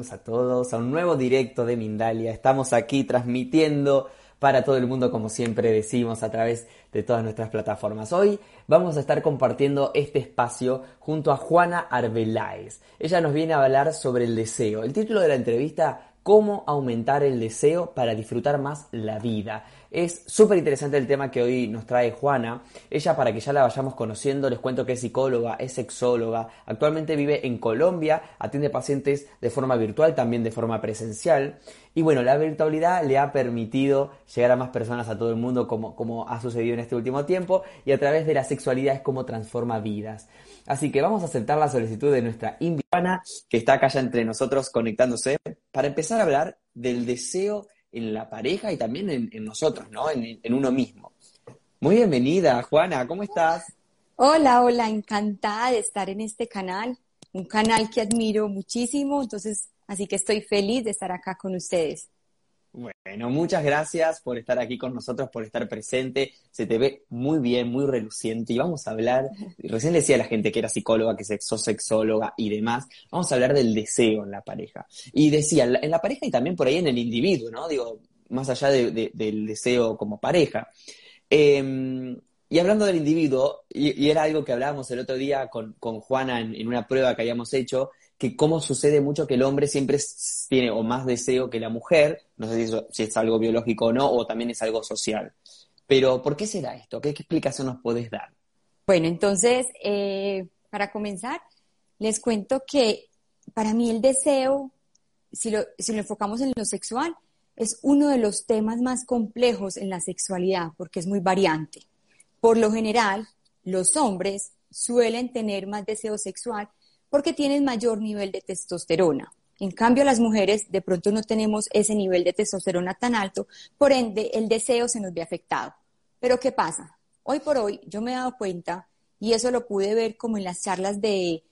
A todos a un nuevo directo de Mindalia. Estamos aquí transmitiendo para todo el mundo, como siempre decimos, a través de todas nuestras plataformas. Hoy vamos a estar compartiendo este espacio junto a Juana Arbeláez. Ella nos viene a hablar sobre el deseo. El título de la entrevista, Cómo aumentar el deseo para disfrutar más la vida. Es súper interesante el tema que hoy nos trae Juana. Ella, para que ya la vayamos conociendo, les cuento que es psicóloga, es sexóloga, actualmente vive en Colombia, atiende pacientes de forma virtual, también de forma presencial. Y bueno, la virtualidad le ha permitido llegar a más personas a todo el mundo como, como ha sucedido en este último tiempo y a través de la sexualidad es como transforma vidas. Así que vamos a aceptar la solicitud de nuestra invitada que está acá ya entre nosotros conectándose para empezar a hablar del deseo en la pareja y también en, nosotros, ¿no? En, en, uno mismo. Muy bienvenida, Juana, ¿cómo estás? Hola, hola, encantada de estar en este canal, un canal que admiro muchísimo, entonces, así que estoy feliz de estar acá con ustedes. Bueno, muchas gracias por estar aquí con nosotros, por estar presente. Se te ve muy bien, muy reluciente. Y vamos a hablar, recién decía la gente que era psicóloga, que sos sexóloga y demás. Vamos a hablar del deseo en la pareja. Y decía, en la pareja y también por ahí en el individuo, ¿no? Digo, más allá del deseo como pareja. Em, y hablando del individuo, y, era algo que hablábamos el otro día con, Juana en, una prueba que habíamos hecho, que cómo sucede mucho que el hombre siempre tiene o más deseo que la mujer, no sé si, es algo biológico o no, o también es algo social. Pero, ¿por qué será esto? ¿Qué, explicación nos podés dar? Bueno, entonces, eh, para comenzar, les cuento que para mí el deseo, si lo, si lo enfocamos en lo sexual, es uno de los temas más complejos en la sexualidad porque es muy variante. Por lo general, los hombres suelen tener más deseo sexual porque tienen mayor nivel de testosterona. En cambio, las mujeres de pronto no tenemos ese nivel de testosterona tan alto, por ende el deseo se nos ve afectado. Pero ¿qué pasa? Hoy por hoy yo me he dado cuenta, y eso lo pude ver como en las charlas de, eh,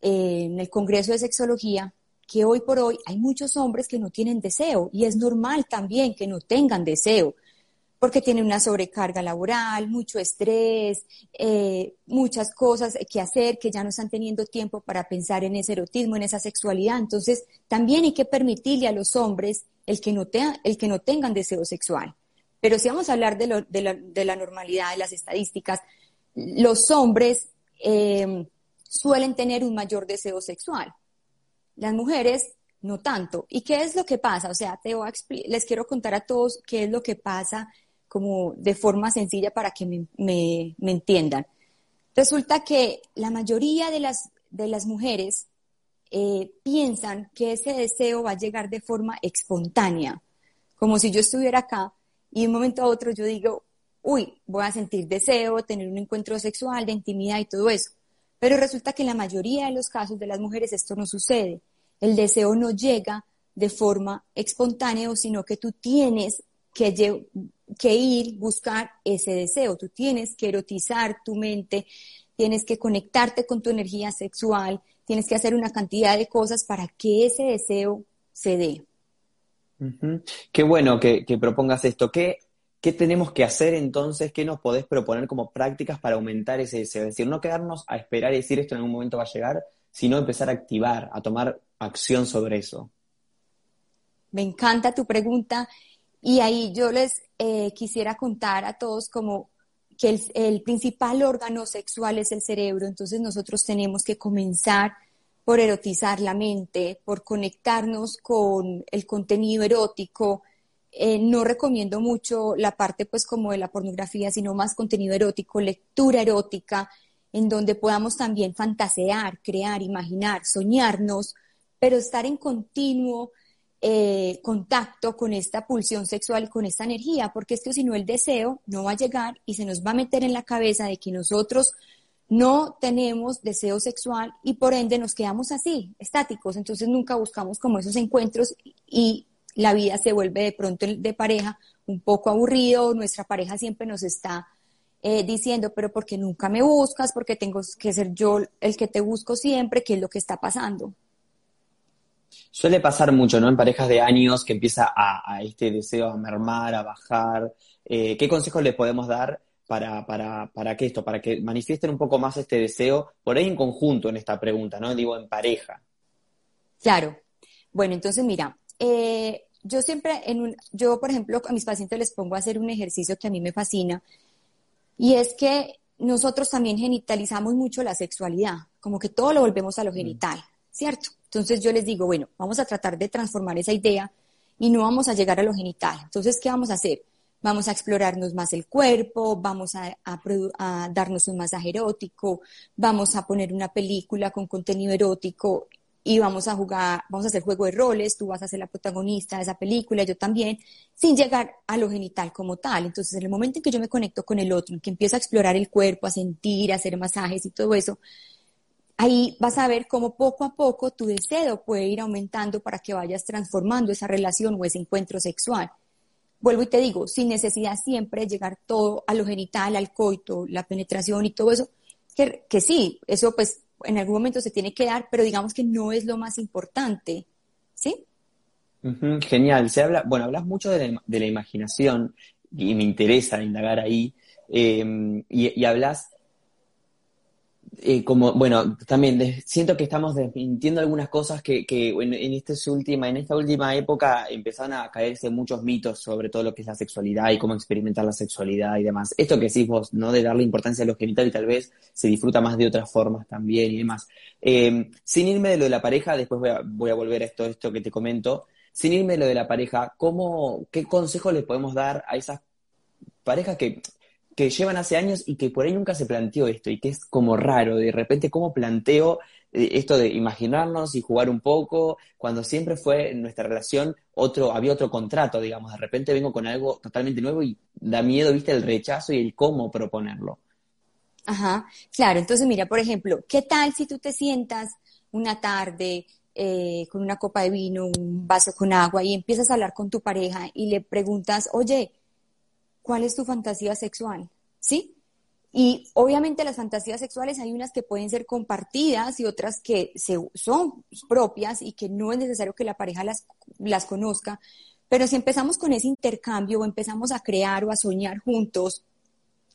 en el Congreso de Sexología, que hoy por hoy hay muchos hombres que no tienen deseo y es normal también que no tengan deseo porque tienen una sobrecarga laboral, mucho estrés, eh, muchas cosas que hacer que ya no están teniendo tiempo para pensar en ese erotismo, en esa sexualidad. Entonces, también hay que permitirle a los hombres el que no, el que no tengan deseo sexual. Pero si vamos a hablar de, la, normalidad, de las estadísticas, los hombres eh, suelen tener un mayor deseo sexual. Las mujeres no tanto. ¿Y qué es lo que pasa? O sea, te les quiero contar a todos qué es lo que pasa como de forma sencilla para que me, entiendan. Resulta que la mayoría de las, de las mujeres eh, piensan que ese deseo va a llegar de forma espontánea, como si yo estuviera acá y de un momento a otro yo digo, uy, voy a sentir deseo, tener un encuentro sexual, de intimidad y todo eso. Pero resulta que en la mayoría de los casos de las mujeres esto no sucede. El deseo no llega de forma espontánea, sino que tú tienes que que ir, buscar ese deseo. Tú tienes que erotizar tu mente, tienes que conectarte con tu energía sexual, tienes que hacer una cantidad de cosas para que ese deseo se dé. Qué bueno que, propongas esto. ¿Qué, ¿Qué tenemos que hacer entonces? ¿Qué nos podés proponer como prácticas para aumentar ese deseo? Es decir, no quedarnos a esperar y decir esto en algún momento va a llegar, sino empezar a activar, a tomar acción sobre eso. Me encanta tu pregunta y ahí yo les eh, quisiera contar a todos como que el, principal órgano sexual es el cerebro, entonces nosotros tenemos que comenzar por erotizar la mente, por conectarnos con el contenido erótico. Eh, no recomiendo mucho la parte pues como de la pornografía, sino más contenido erótico, lectura erótica, en donde podamos también fantasear, crear, imaginar, soñarnos, pero estar en continuo eh, contacto con esta pulsión sexual y con esta energía, porque es que si no el deseo no va a llegar y se nos va a meter en la cabeza de que nosotros no tenemos deseo sexual y por ende nos quedamos así, estáticos, entonces nunca buscamos como esos encuentros y la vida se vuelve de pronto de pareja un poco aburrido, nuestra pareja siempre nos está eh, diciendo, pero porque nunca me buscas, porque tengo que ser yo el que te busco siempre, ¿qué es lo que está pasando? Suele pasar mucho, ¿no? En parejas de años que empieza a, este deseo a mermar, a bajar. Eh, ¿Qué consejos les podemos dar para, para, para que esto, para que manifiesten un poco más este deseo, por ahí en conjunto en esta pregunta, ¿no? Digo, en pareja. Claro. Bueno, entonces mira, eh, yo siempre, en un, yo por ejemplo a mis pacientes les pongo a hacer un ejercicio que a mí me fascina y es que nosotros también genitalizamos mucho la sexualidad, como que todo lo volvemos a lo mm. genital, ¿cierto? Entonces yo les digo, bueno, vamos a tratar de transformar esa idea y no vamos a llegar a lo genital. Entonces, ¿qué vamos a hacer? Vamos a explorarnos más el cuerpo, vamos a, darnos un masaje erótico, vamos a poner una película con contenido erótico y vamos a jugar, vamos a hacer juego de roles, tú vas a ser la protagonista de esa película, yo también, sin llegar a lo genital como tal. Entonces, en el momento en que yo me conecto con el otro, en que empiezo a explorar el cuerpo, a sentir, a hacer masajes y todo eso, ahí vas a ver cómo poco a poco tu deseo puede ir aumentando para que vayas transformando esa relación o ese encuentro sexual. Vuelvo y te digo, sin necesidad siempre de llegar todo a lo genital, al coito, la penetración y todo eso, que, que sí, eso pues en algún momento se tiene que dar, pero digamos que no es lo más importante, ¿sí? genial. Se habla, bueno, hablas mucho de la, imaginación y me interesa indagar ahí. Eh, y, y, hablas eh, como, bueno, también siento que estamos desmintiendo algunas cosas que, que en, este última, en esta última época empezaron a caerse muchos mitos sobre todo lo que es la sexualidad y cómo experimentar la sexualidad y demás. Esto que decís vos, ¿no? De darle importancia a los genitales y tal vez se disfruta más de otras formas también y demás. Eh, sin irme de lo de la pareja, después voy a, voy a volver a esto, esto que te comento. Sin irme de lo de la pareja, ¿cómo, qué consejos les podemos dar a esas parejas que que llevan hace años y que por ahí nunca se planteó esto y que es como raro, de repente cómo planteo eh, esto de imaginarnos y jugar un poco, cuando siempre fue en nuestra relación otro, había otro contrato, digamos, de repente vengo con algo totalmente nuevo y da miedo, viste, el rechazo y el cómo proponerlo. Ajá, claro, entonces mira, por ejemplo, ¿qué tal si tú te sientas una tarde eh, con una copa de vino, un vaso con agua y empiezas a hablar con tu pareja y le preguntas, oye, cuál es tu fantasía sexual, ¿sí? Y obviamente las fantasías sexuales hay unas que pueden ser compartidas y otras que son propias y que no es necesario que la pareja las, las conozca. Pero si empezamos con ese intercambio o empezamos a crear o a soñar juntos,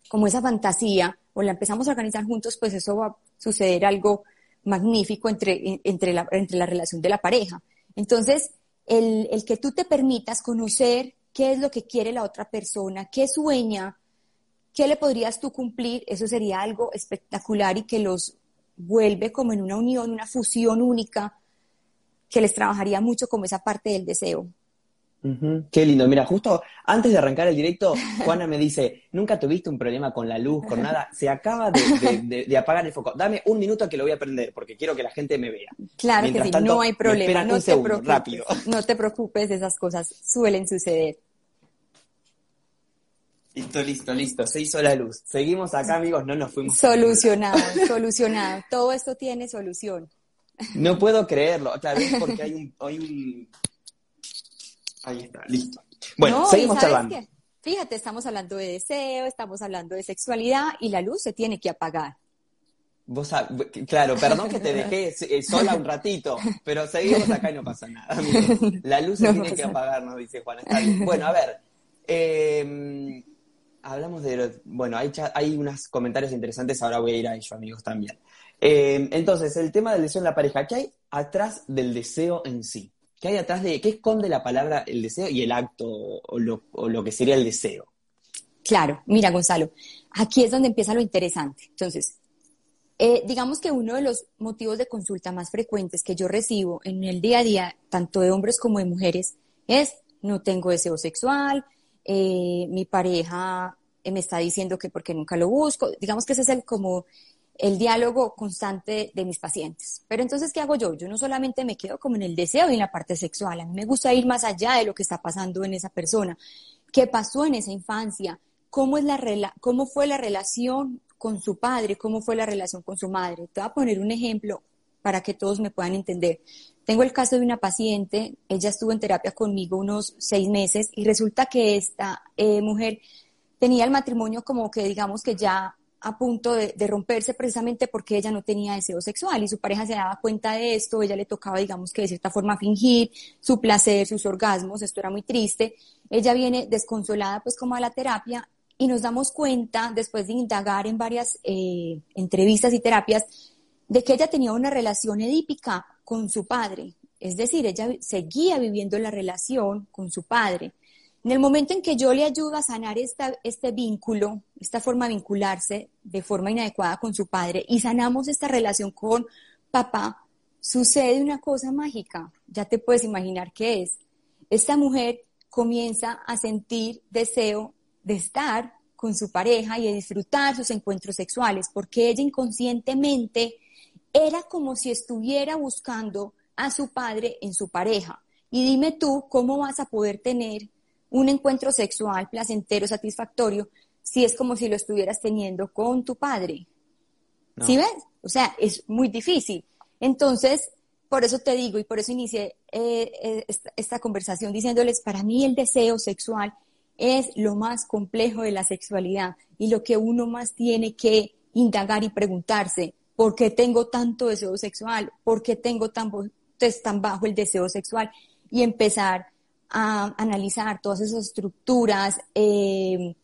como esa fantasía, o la empezamos a organizar juntos, pues eso va a suceder algo magnífico entre, entre, la, entre la relación de la pareja. Entonces, el, el que tú te permitas conocer qué es lo que quiere la otra persona, qué sueña, qué le podrías tú cumplir, eso sería algo espectacular y que los vuelve como en una unión, una fusión única, que les trabajaría mucho como esa parte del deseo. Qué lindo. Mira, justo antes de arrancar el directo, Juana me dice, nunca tuviste un problema con la luz, con nada. Se acaba de, apagar el foco. Dame un minuto que lo voy a prender, porque quiero que la gente me vea. Claro que sí, no hay problema. No te, preocupes, rápido. no te preocupes, esas cosas suelen suceder. Listo, listo, listo. Se hizo la luz. Seguimos acá, amigos, no nos fuimos. Solucionado, solucionado. Todo esto tiene solución. No puedo creerlo. Claro, es porque hay un, Ahí está, listo. Bueno, seguimos charlando. Fíjate, estamos hablando de deseo, estamos hablando de sexualidad y la luz se tiene que apagar. Vos, claro, perdón que te dejé eh, sola un ratito, pero seguimos acá y no pasa nada. La luz se tiene que apagar, nos dice Juan. Bueno, a ver, eh, hablamos de, bueno, hay, hay unos comentarios interesantes, ahora voy a ir a ello, amigos, también. Eh, entonces, el tema del deseo en la pareja, ¿qué hay atrás del deseo en sí? ¿Qué hay atrás de, qué esconde la palabra el deseo y el acto o lo, que sería el deseo? Claro, mira, Gonzalo, aquí es donde empieza lo interesante. Entonces, eh, digamos que uno de los motivos de consulta más frecuentes que yo recibo en el día a día, tanto de hombres como de mujeres, es no tengo deseo sexual, eh, mi pareja eh, me está diciendo que porque nunca lo busco. Digamos que ese es el como el diálogo constante de mis pacientes. Pero entonces, ¿qué hago yo? Yo no solamente me quedo como en el deseo y en la parte sexual, a mí me gusta ir más allá de lo que está pasando en esa persona. ¿Qué pasó en esa infancia? ¿Cómo, fue la relación con su padre? ¿Cómo fue la relación con su madre? Te voy a poner un ejemplo para que todos me puedan entender. Tengo el caso de una paciente, ella estuvo en terapia conmigo unos seis meses y resulta que esta eh, mujer tenía el matrimonio como que digamos que ya a punto de, romperse precisamente porque ella no tenía deseo sexual y su pareja se daba cuenta de esto, ella le tocaba, digamos que de cierta forma fingir su placer, sus orgasmos, esto era muy triste. Ella viene desconsolada pues como a la terapia y nos damos cuenta, después de indagar en varias eh, entrevistas y terapias, de que ella tenía una relación edípica con su padre. Es decir, ella seguía viviendo la relación con su padre. En el momento en que yo le ayudo a sanar este vínculo, esta forma de vincularse de forma inadecuada con su padre y sanamos esta relación con papá, sucede una cosa mágica. Ya te puedes imaginar qué es. Esta mujer comienza a sentir deseo de estar con su pareja y de disfrutar sus encuentros sexuales, porque ella inconscientemente era como si estuviera buscando a su padre en su pareja. Y dime tú, ¿cómo vas a poder tener un encuentro sexual placentero, satisfactorio, si es como si lo estuvieras teniendo con tu padre. ¿Sí ves? O sea, es muy difícil. Entonces, por eso te digo y por eso inicié eh, eh, esta, conversación diciéndoles, para mí el deseo sexual es lo más complejo de la sexualidad y lo que uno más tiene que indagar y preguntarse, ¿por qué tengo tanto deseo sexual? ¿Por qué tengo tan, tan bajo el deseo sexual? Y empezar a analizar todas esas estructuras. Eh,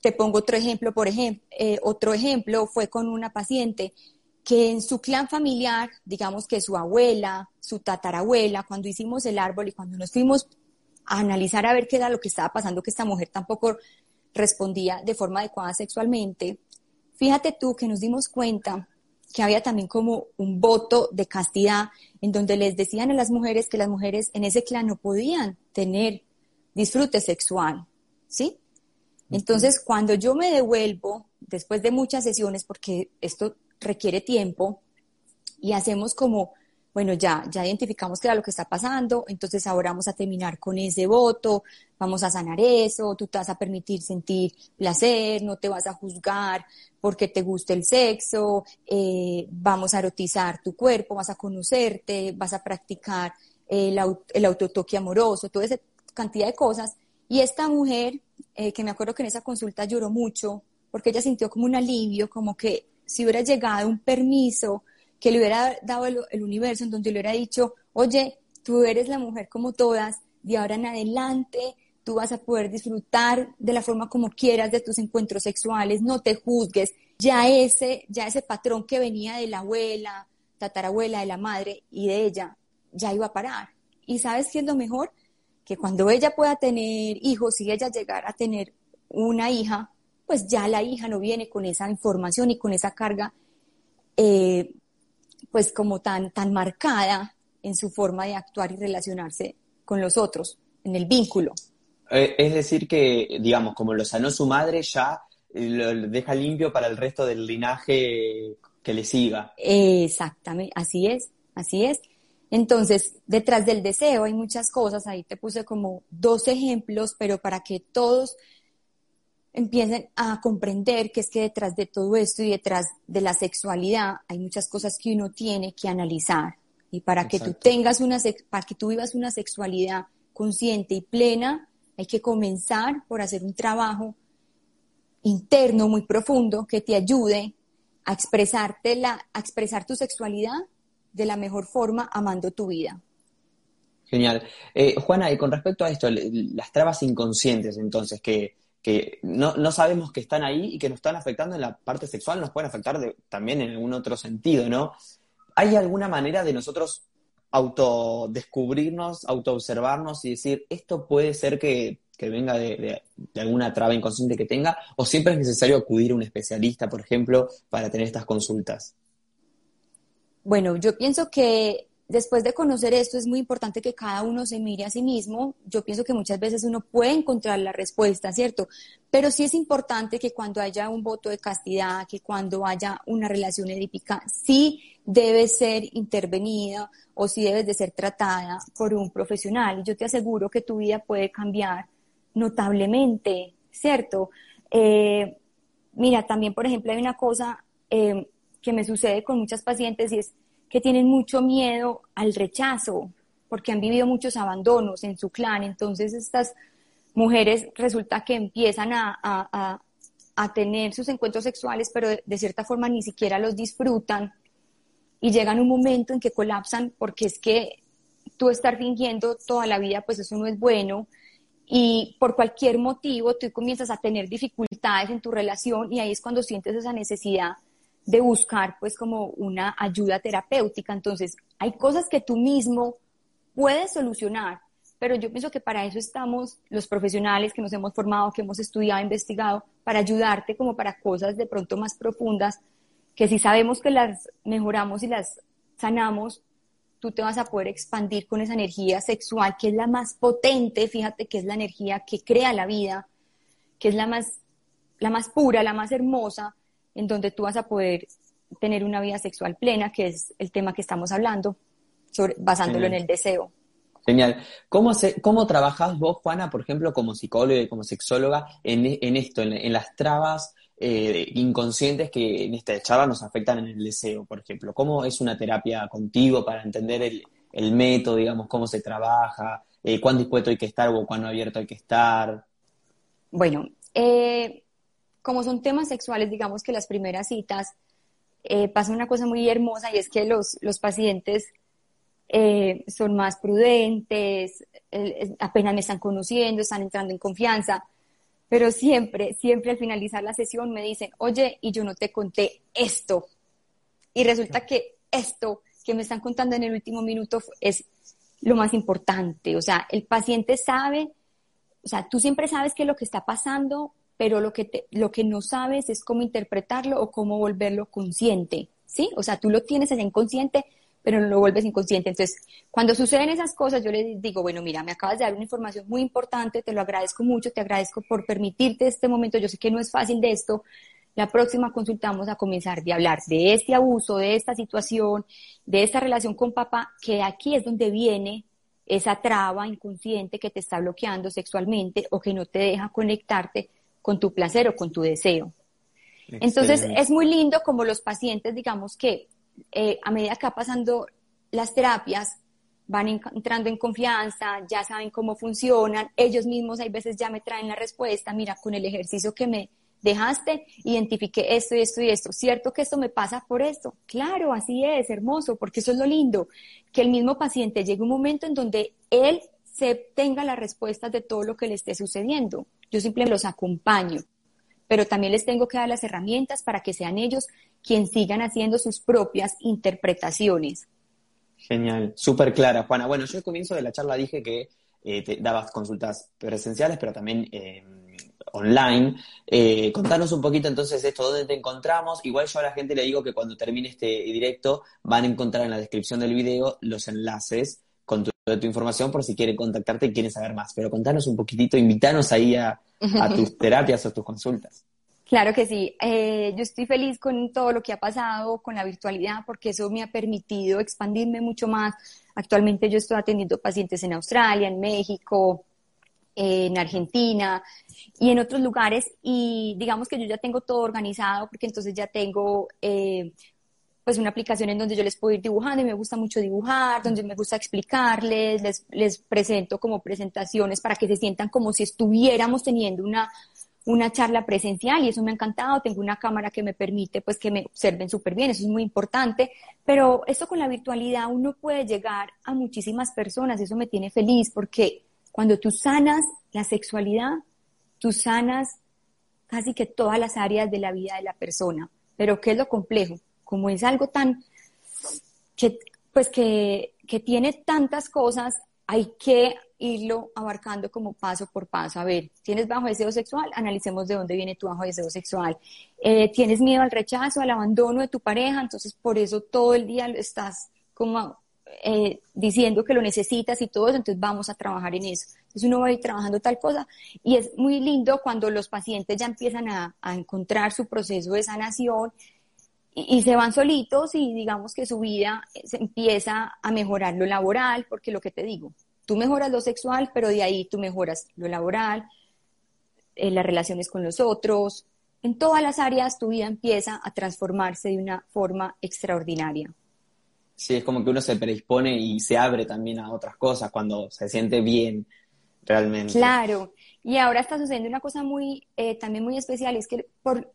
te pongo otro ejemplo, por ejemplo, eh, otro ejemplo fue con una paciente que en su clan familiar, digamos que su abuela, su tatarabuela, cuando hicimos el árbol y cuando nos fuimos a analizar a ver qué era lo que estaba pasando, que esta mujer tampoco respondía de forma adecuada sexualmente, fíjate tú que nos dimos cuenta que había también como un voto de castidad en donde les decían a las mujeres que las mujeres en ese clan no podían tener disfrute sexual, ¿sí? Entonces, cuando yo me devuelvo, después de muchas sesiones, porque esto requiere tiempo, y hacemos como bueno, ya, ya identificamos qué era lo que está pasando, entonces ahora vamos a terminar con ese voto, vamos a sanar eso, tú te vas a permitir sentir placer, no te vas a juzgar porque te gusta el sexo, eh, vamos a erotizar tu cuerpo, vas a conocerte, vas a practicar el, el autotoque amoroso, toda esa cantidad de cosas. Y esta mujer, eh, que me acuerdo que en esa consulta lloró mucho, porque ella sintió como un alivio, como que si hubiera llegado un permiso, que le hubiera dado el, universo, en donde le hubiera dicho, oye, tú eres la mujer como todas, de ahora en adelante tú vas a poder disfrutar de la forma como quieras de tus encuentros sexuales, no te juzgues. Ya ese, ya ese patrón que venía de la abuela, tatarabuela, de la madre y de ella, ya iba a parar. ¿Y sabes qué es lo mejor? Que cuando ella pueda tener hijos, si ella llegara a tener una hija, pues ya la hija no viene con esa información y con esa carga eh, pues como tan, tan marcada en su forma de actuar y relacionarse con los otros, en el vínculo. Eh, es decir que, digamos, como lo sanó su madre, ya lo deja limpio para el resto del linaje que le siga. Exactamente, así es, así es. Entonces, detrás del deseo hay muchas cosas, ahí te puse como dos ejemplos, pero para que todos empiecen a comprender que es que detrás de todo esto y detrás de la sexualidad hay muchas cosas que uno tiene que analizar. Y para que tú tengas una, para que tú vivas una sexualidad consciente y plena, hay que comenzar por hacer un trabajo interno muy profundo que te ayude a expresarte la, a expresar tu sexualidad de la mejor forma amando tu vida. Genial. Eh, Juana, y con respecto a esto, las trabas inconscientes, entonces, que, que no, no, sabemos que están ahí y que nos están afectando en la parte sexual, nos pueden afectar también en algún otro sentido, ¿no? ¿Hay alguna manera de nosotros autodescubrirnos, autoobservarnos y decir, esto puede ser que, venga de, alguna traba inconsciente que tenga, o siempre es necesario acudir a un especialista, por ejemplo, para tener estas consultas? Bueno, yo pienso que después de conocer esto es muy importante que cada uno se mire a sí mismo. Yo pienso que muchas veces uno puede encontrar la respuesta, ¿cierto? Pero sí es importante que cuando haya un voto de castidad, que cuando haya una relación edípica, sí debe ser intervenida o sí debe de ser tratada por un profesional. Y yo te aseguro que tu vida puede cambiar notablemente, ¿cierto? Eh, mira, también, por ejemplo, hay una cosa eh, que me sucede con muchas pacientes y es que tienen mucho miedo al rechazo, porque han vivido muchos abandonos en su clan. Entonces estas mujeres resulta que empiezan a, a, a, tener sus encuentros sexuales, pero de, cierta forma ni siquiera los disfrutan y llegan un momento en que colapsan porque es que tú estar fingiendo toda la vida, pues eso no es bueno. Y por cualquier motivo tú comienzas a tener dificultades en tu relación y ahí es cuando sientes esa necesidad de buscar pues como una ayuda terapéutica. Entonces, hay cosas que tú mismo puedes solucionar, pero yo pienso que para eso estamos los profesionales que nos hemos formado, que hemos estudiado, investigado, para ayudarte como para cosas de pronto más profundas, que si sabemos que las mejoramos y las sanamos, tú te vas a poder expandir con esa energía sexual, que es la más potente, fíjate que es la energía que crea la vida, que es la más, la más pura, la más hermosa, en donde tú vas a poder tener una vida sexual plena, que es el tema que estamos hablando, sobre, basándolo en el deseo. Genial. ¿Cómo, se, ¿Cómo trabajás vos, Juana, por ejemplo, como psicóloga y como sexóloga, en, en esto, en, las trabas eh, inconscientes que en esta charla nos afectan en el deseo, por ejemplo? ¿Cómo es una terapia contigo para entender el, el método, digamos, cómo se trabaja, eh, cuán dispuesto hay que estar o cuán abierto hay que estar? Bueno, eh, como son temas sexuales, digamos que las primeras citas, eh, pasa una cosa muy hermosa y es que los, los pacientes eh, son más prudentes, apenas me están conociendo, están entrando en confianza, pero siempre, siempre al finalizar la sesión me dicen, oye, y yo no te conté esto. Y resulta que esto que me están contando en el último minuto es lo más importante. O sea, el paciente sabe, o sea, tú siempre sabes que lo que está pasando, pero lo que, lo que no sabes es cómo interpretarlo o cómo volverlo consciente, ¿sí? O sea, tú lo tienes allá inconsciente, pero no lo vuelves inconsciente. Entonces, cuando suceden esas cosas, yo le digo, bueno, mira, me acabas de dar una información muy importante, te lo agradezco mucho, te agradezco por permitirte este momento, yo sé que no es fácil de esto. La próxima consulta vamos a comenzar de hablar de este abuso, de esta situación, de esta relación con papá, que aquí es donde viene esa traba inconsciente que te está bloqueando sexualmente o que no te deja conectarte con tu placer o con tu deseo. Entonces es muy lindo como los pacientes, digamos que eh, a medida que va pasando las terapias, van entrando en confianza, ya saben cómo funcionan, ellos mismos hay veces ya me traen la respuesta, mira, con el ejercicio que me dejaste, identifiqué esto y esto y esto, ¿cierto que esto me pasa por esto? Claro, así es, hermoso, porque eso es lo lindo, que el mismo paciente llegue un momento en donde él se tenga las respuestas de todo lo que le esté sucediendo. Yo simplemente los acompaño, pero también les tengo que dar las herramientas para que sean ellos quienes sigan haciendo sus propias interpretaciones. Genial, súper clara, Juana. Bueno, yo al comienzo de la charla dije que eh, te dabas consultas presenciales, pero también eh, online. Eh, contanos un poquito entonces esto, dónde te encontramos. Igual yo a la gente le digo que cuando termine este directo van a encontrar en la descripción del video los enlaces tu, tu información por si quieren contactarte y quieren saber más. Pero contanos un poquitito, invítanos ahí a, tus terapias o tus consultas. Claro que sí. Eh, yo estoy feliz con todo lo que ha pasado con la virtualidad porque eso me ha permitido expandirme mucho más. Actualmente yo estoy atendiendo pacientes en Australia, en México, en Argentina y en otros lugares y digamos que yo ya tengo todo organizado porque entonces ya tengo eh, pues una aplicación en donde yo les puedo ir dibujando y me gusta mucho dibujar, donde me gusta explicarles, les, les presento como presentaciones para que se sientan como si estuviéramos teniendo una, una charla presencial y eso me ha encantado. Tengo una cámara que me permite pues que me observen súper bien, eso es muy importante. Pero esto con la virtualidad uno puede llegar a muchísimas personas, eso me tiene feliz porque cuando tú sanas la sexualidad, tú sanas casi que todas las áreas de la vida de la persona. Pero ¿qué es lo complejo? Como es algo tan, que, pues que, que tiene tantas cosas, hay que irlo abarcando como paso por paso. A ver, ¿tienes bajo deseo sexual? Analicemos de dónde viene tu bajo deseo sexual. Eh, ¿Tienes miedo al rechazo, al abandono de tu pareja? Entonces, por eso todo el día estás como eh, diciendo que lo necesitas y todo eso, entonces vamos a trabajar en eso. Entonces uno va a ir trabajando tal cosa y es muy lindo cuando los pacientes ya empiezan a, encontrar su proceso de sanación y, se van solitos y digamos que su vida se empieza a mejorar lo laboral, porque lo que te digo, tú mejoras lo sexual, pero de ahí tú mejoras lo laboral, eh, las relaciones con los otros, en todas las áreas tu vida empieza a transformarse de una forma extraordinaria. Sí, es como que uno se predispone y se abre también a otras cosas cuando se siente bien realmente. Claro, y ahora está sucediendo una cosa muy, eh, también muy especial, es que por,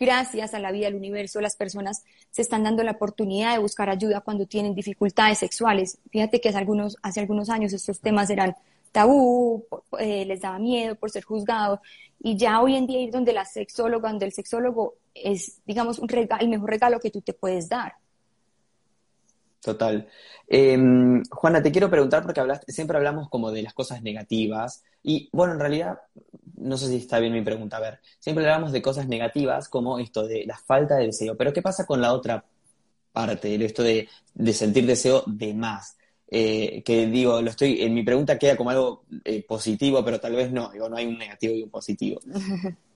gracias a la vida del universo, las personas se están dando la oportunidad de buscar ayuda cuando tienen dificultades sexuales. Fíjate que hace algunos, hace algunos años estos temas eran tabú, eh, les daba miedo por ser juzgados, y ya hoy en día ir donde la sexóloga, donde el sexólogo es, digamos, un el mejor regalo que tú te puedes dar. Total. Em, Juana, te quiero preguntar porque hablaste, siempre hablamos como de las cosas negativas y bueno, en realidad, no sé si está bien mi pregunta, a ver, siempre hablamos de cosas negativas como esto de la falta de deseo, pero ¿qué pasa con la otra parte, esto de, sentir deseo de más? Eh, que digo, lo estoy, en mi pregunta queda como algo eh, positivo, pero tal vez no, digo, no hay un negativo y un positivo.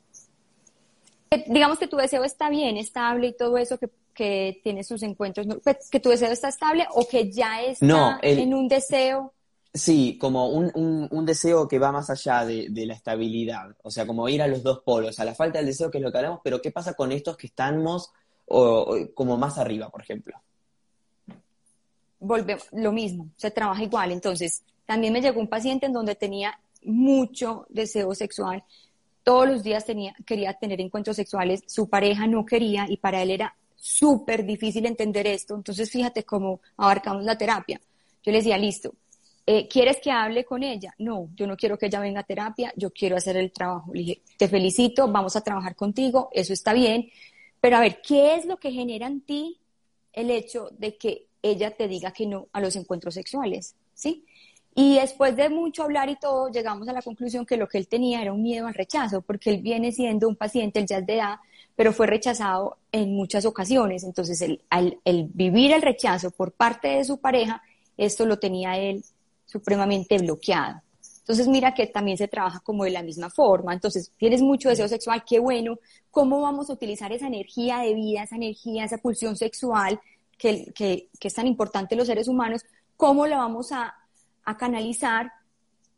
digamos que tu deseo está bien, estable y todo eso, que que tiene sus encuentros, pues, que tu deseo está estable o que ya está en un deseo. Sí, como un, un, deseo que va más allá de, la estabilidad, o sea, como ir a los dos polos, a la falta del deseo que es lo que hablamos, pero ¿qué pasa con estos que estamos como más arriba, por ejemplo? Volvemos, lo mismo, se trabaja igual. Entonces, también me llegó un paciente en donde tenía mucho deseo sexual, todos los días tenía, quería tener encuentros sexuales, su pareja no quería y para él era súper difícil entender esto. Entonces, fíjate cómo abarcamos la terapia. Yo le decía, listo, eh, ¿quieres que hable con ella? No, yo no quiero que ella venga a terapia, yo quiero hacer el trabajo. Le dije, te felicito, vamos a trabajar contigo, eso está bien, pero a ver, ¿qué es lo que genera en ti el hecho de que ella te diga que no a los encuentros sexuales? ¿Sí? Y después de mucho hablar y todo, llegamos a la conclusión que lo que él tenía era un miedo al rechazo, porque él viene siendo un paciente, él ya es de edad, pero fue rechazado en muchas ocasiones. Entonces, el, el vivir el rechazo por parte de su pareja, esto lo tenía él supremamente bloqueado. Entonces, mira que también se trabaja como de la misma forma. Entonces, tienes mucho deseo sexual, qué bueno. ¿Cómo vamos a utilizar esa energía de vida, esa energía, esa pulsión sexual que, que, que es tan importante en los seres humanos? ¿Cómo la vamos a, a canalizar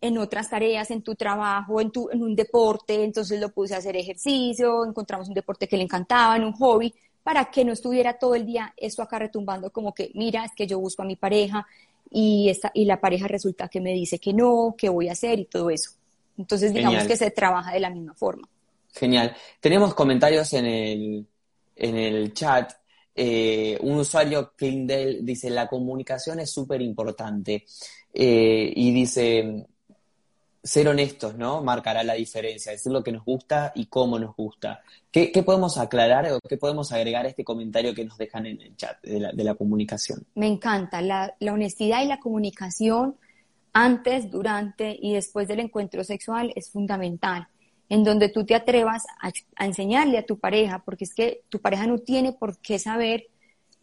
en otras tareas, en tu trabajo, en, tu, en un deporte, entonces lo puse a hacer ejercicio, encontramos un deporte que le encantaba, en un hobby, para que no estuviera todo el día esto acá retumbando como que, mira, es que yo busco a mi pareja y, esta, y la pareja resulta que me dice que no, que voy a hacer y todo eso. Entonces digamos que se trabaja de la misma forma. Genial. Tenemos comentarios en el, en el chat. Eh, un usuario, Clindell, dice, la comunicación es súper importante. Eh, y dice, ser honestos, ¿no? Marcará la diferencia, decir lo que nos gusta y cómo nos gusta. ¿Qué, podemos aclarar o qué podemos agregar a este comentario que nos dejan en el chat de la, comunicación? Me encanta la, honestidad y la comunicación antes, durante y después del encuentro sexual es fundamental, en donde tú te atrevas a, a enseñarle a tu pareja, porque es que tu pareja no tiene por qué saber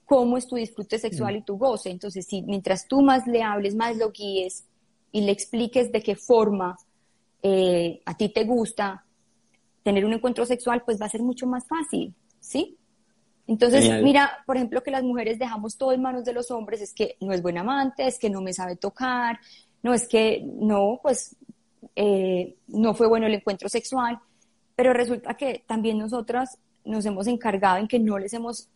cómo es tu disfrute sexual mm. y tu goce. Entonces, si mientras tú más le hables, más lo guíes, y le expliques de qué forma eh, a ti te gusta tener un encuentro sexual, pues va a ser mucho más fácil, ¿sí? Entonces, mira, por ejemplo, que las mujeres dejamos todo en manos de los hombres, es que no es buen amante, es que no me sabe tocar, no es que no, pues eh, no fue bueno el encuentro sexual, pero resulta que también nosotras nos hemos encargado en que no les hemos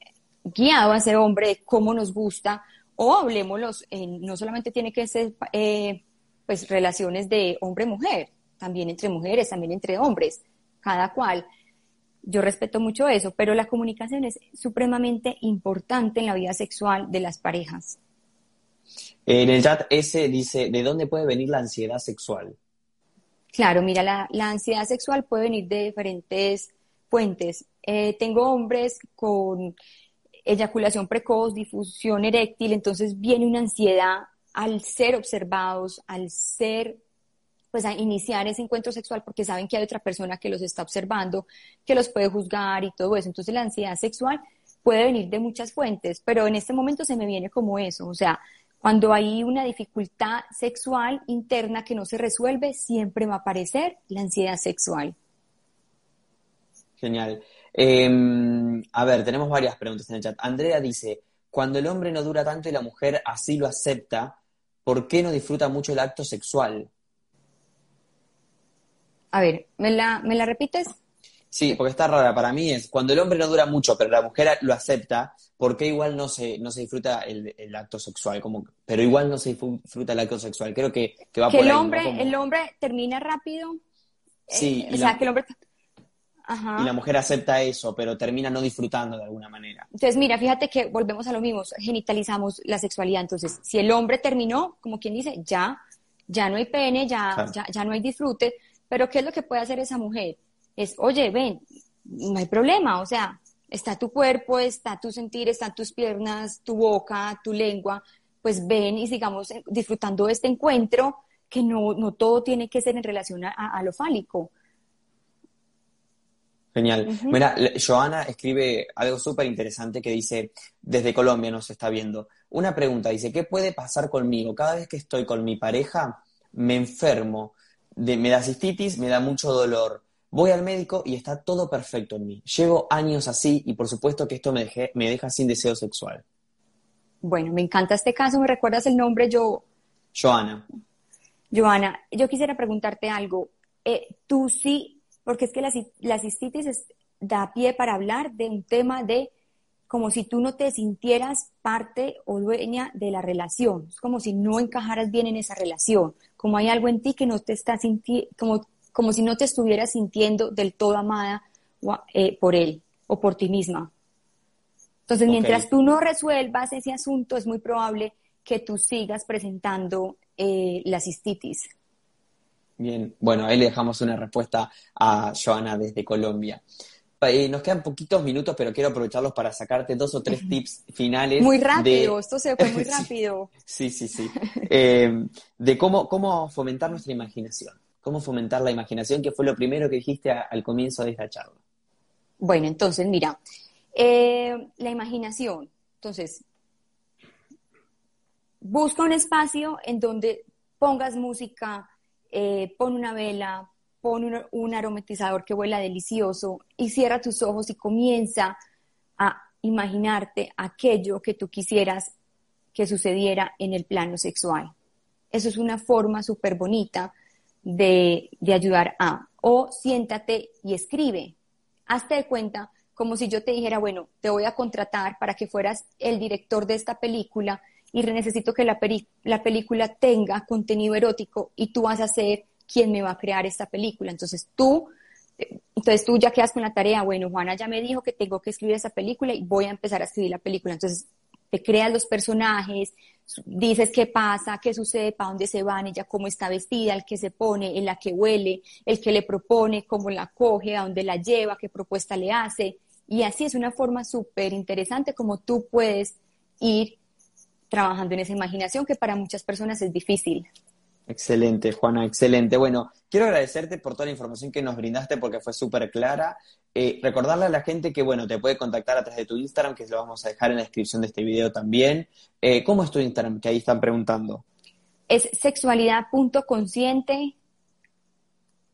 guiado a ser hombre de cómo nos gusta, o hablemoslos, no solamente tiene que ser eh, pues relaciones de hombre-mujer, también entre mujeres, también entre hombres, cada cual. Yo respeto mucho eso, pero la comunicación es supremamente importante en la vida sexual de las parejas. En el chat ese dice, ¿de dónde puede venir la ansiedad sexual? Claro, mira, la, ansiedad sexual puede venir de diferentes fuentes. Eh, tengo hombres con eyaculación precoz, difusión eréctil, entonces viene una ansiedad al ser observados, al ser, pues a iniciar ese encuentro sexual porque saben que hay otra persona que los está observando, que los puede juzgar y todo eso. Entonces la ansiedad sexual puede venir de muchas fuentes, pero en este momento se me viene como eso, o sea, Cuando hay una dificultad sexual interna que no se resuelve, siempre va a aparecer la ansiedad sexual. Genial. Em, a ver, tenemos varias preguntas en el chat. Andrea dice, cuando el hombre no dura tanto y la mujer así lo acepta, ¿por qué no disfruta mucho el acto sexual? A ver, ¿me la, ¿me la repites? Sí, porque está rara. Para mí es cuando el hombre no dura mucho, pero la mujer lo acepta, ¿por qué igual no se, no se disfruta el, acto sexual? Como, pero igual no se disfruta el acto sexual. Creo que, que va que por el ahí, hombre, el hombre termina rápido. Sí, eh, o sea, que el hombre y la mujer acepta eso, pero termina no disfrutando de alguna manera. Entonces, mira, fíjate que volvemos a lo mismo, genitalizamos la sexualidad. Entonces, si el hombre terminó, como quien dice, ya, ya no hay pene, ya, ya, ya no hay disfrute, pero ¿qué es lo que puede hacer esa mujer? Es, oye, ven, no hay problema, o sea, está tu cuerpo, está tu sentir, están tus piernas, tu boca, tu lengua, pues ven y sigamos disfrutando de este encuentro, que no, no todo tiene que ser en relación a lo fálico. Genial. Mira, Joana escribe algo súper interesante que dice, desde Colombia nos está viendo. Una pregunta, dice, ¿qué puede pasar conmigo? Cada vez que estoy con mi pareja, me enfermo, de, me da cistitis, me da mucho dolor. Voy al médico y está todo perfecto en mí. Llevo años así y por supuesto que esto me, me deja sin deseo sexual. Bueno, me encanta este caso. ¿Me recuerdas el nombre? Yo... Joana. Joana, yo quisiera preguntarte algo. Eh, ¿Tú sí porque es que la, cistitis da pie para hablar de un tema de como si tú no te sintieras parte o dueña de la relación, es como si no encajaras bien en esa relación, como hay algo en ti que no te está sintiendo, como, como si no te estuvieras sintiendo del todo amada eh, por él o por ti misma. Entonces, mientras tú no resuelvas ese asunto, es muy probable que tú sigas presentando eh, la cistitis. Bien, bueno, ahí le dejamos una respuesta a Joana desde Colombia. Eh, nos quedan poquitos minutos, pero quiero aprovecharlos para sacarte dos o tres tips finales. Muy rápido, esto se fue muy rápido. sí, sí, sí. Eh, de cómo, cómo fomentar nuestra imaginación. Cómo fomentar la imaginación, que fue lo primero que dijiste al comienzo de esta charla. Bueno, entonces, mira, eh, la imaginación. Entonces, busca un espacio en donde pongas música, eh, pon una vela, pon un, aromatizador que huela delicioso y cierra tus ojos y comienza a imaginarte aquello que tú quisieras que sucediera en el plano sexual. Eso es una forma súper bonita de, de, ayudar a. O siéntate y escribe. Hazte de cuenta como si yo te dijera, bueno, te voy a contratar para que fueras el director de esta película y necesito que la, la película tenga contenido erótico y tú vas a ser quien me va a crear esta película. Entonces tú, entonces tú ya quedas con la tarea, bueno, Juana ya me dijo que tengo que escribir esa película y voy a empezar a escribir la película. Entonces te creas los personajes, dices qué pasa, qué sucede, para dónde se van, ella cómo está vestida, el que se pone, el la que huele, el que le propone, cómo la coge, a dónde la lleva, qué propuesta le hace. Y así es una forma súper interesante como tú puedes ir trabajando en esa imaginación que para muchas personas es difícil. Excelente, Juana, excelente. Bueno, quiero agradecerte por toda la información que nos brindaste porque fue súper clara. Eh, recordarle a la gente que, bueno, te puede contactar a través de tu Instagram, que lo vamos a dejar en la descripción de este video también. Eh, ¿Cómo es tu Instagram? Que ahí están preguntando. Es sexualidad.consciente.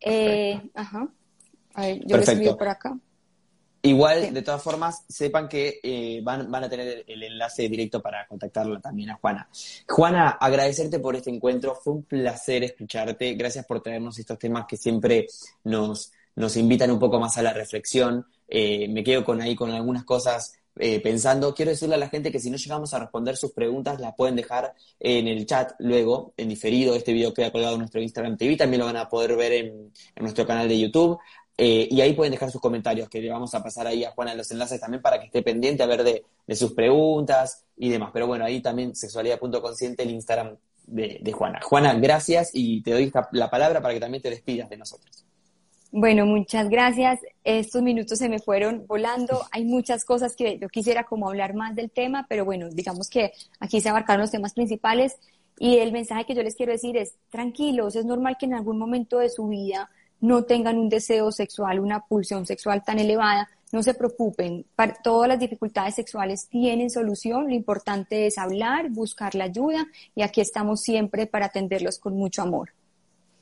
Eh, ajá. A ver, yo lo escribo por acá. Igual, de todas formas, sepan que eh, van, van, a tener el enlace directo para contactarla también a Juana. Juana, agradecerte por este encuentro. Fue un placer escucharte. Gracias por traernos estos temas que siempre nos, nos invitan un poco más a la reflexión. Eh, me quedo con ahí con algunas cosas eh, pensando. Quiero decirle a la gente que si no llegamos a responder sus preguntas, las pueden dejar en el chat luego, en diferido. Este video queda colgado en nuestro Instagram TV. También lo van a poder ver en, en nuestro canal de YouTube. Eh, y ahí pueden dejar sus comentarios, que le vamos a pasar ahí a Juana los enlaces también para que esté pendiente a ver de, sus preguntas y demás. Pero bueno, ahí también sexualidad.consciente, el Instagram de, de, Juana. Juana, gracias y te doy la palabra para que también te despidas de nosotros. Bueno, muchas gracias. Estos minutos se me fueron volando. Hay muchas cosas que yo quisiera como hablar más del tema, pero bueno, digamos que aquí se abarcaron los temas principales y el mensaje que yo les quiero decir es, tranquilos, es normal que en algún momento de su vida no tengan un deseo sexual, una pulsión sexual tan elevada, no se preocupen, para, todas las dificultades sexuales tienen solución, lo importante es hablar, buscar la ayuda y aquí estamos siempre para atenderlos con mucho amor.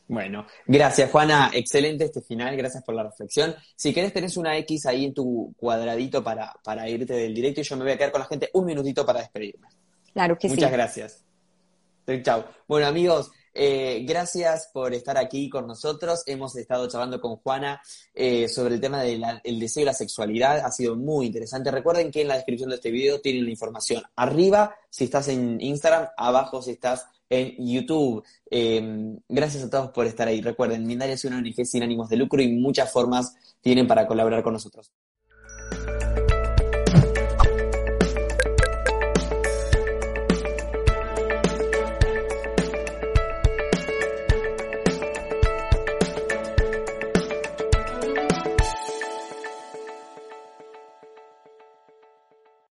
Bueno, gracias Juana, excelente este final, gracias por la reflexión. Si querés tenés una X ahí en tu cuadradito para, para irte del directo y yo me voy a quedar con la gente un minutito para despedirme. Claro que sí. Muchas gracias. Chao. Bueno amigos, eh, gracias por estar aquí con nosotros. Hemos estado charlando con Juana eh, sobre el tema del deseo y la sexualidad. Ha sido muy interesante. Recuerden que en la descripción de este video tienen la información arriba si estás en Instagram, abajo si estás en YouTube. Em, gracias a todos por estar ahí. Recuerden, Mindalia es una ONG sin ánimos de lucro y muchas formas tienen para colaborar con nosotros.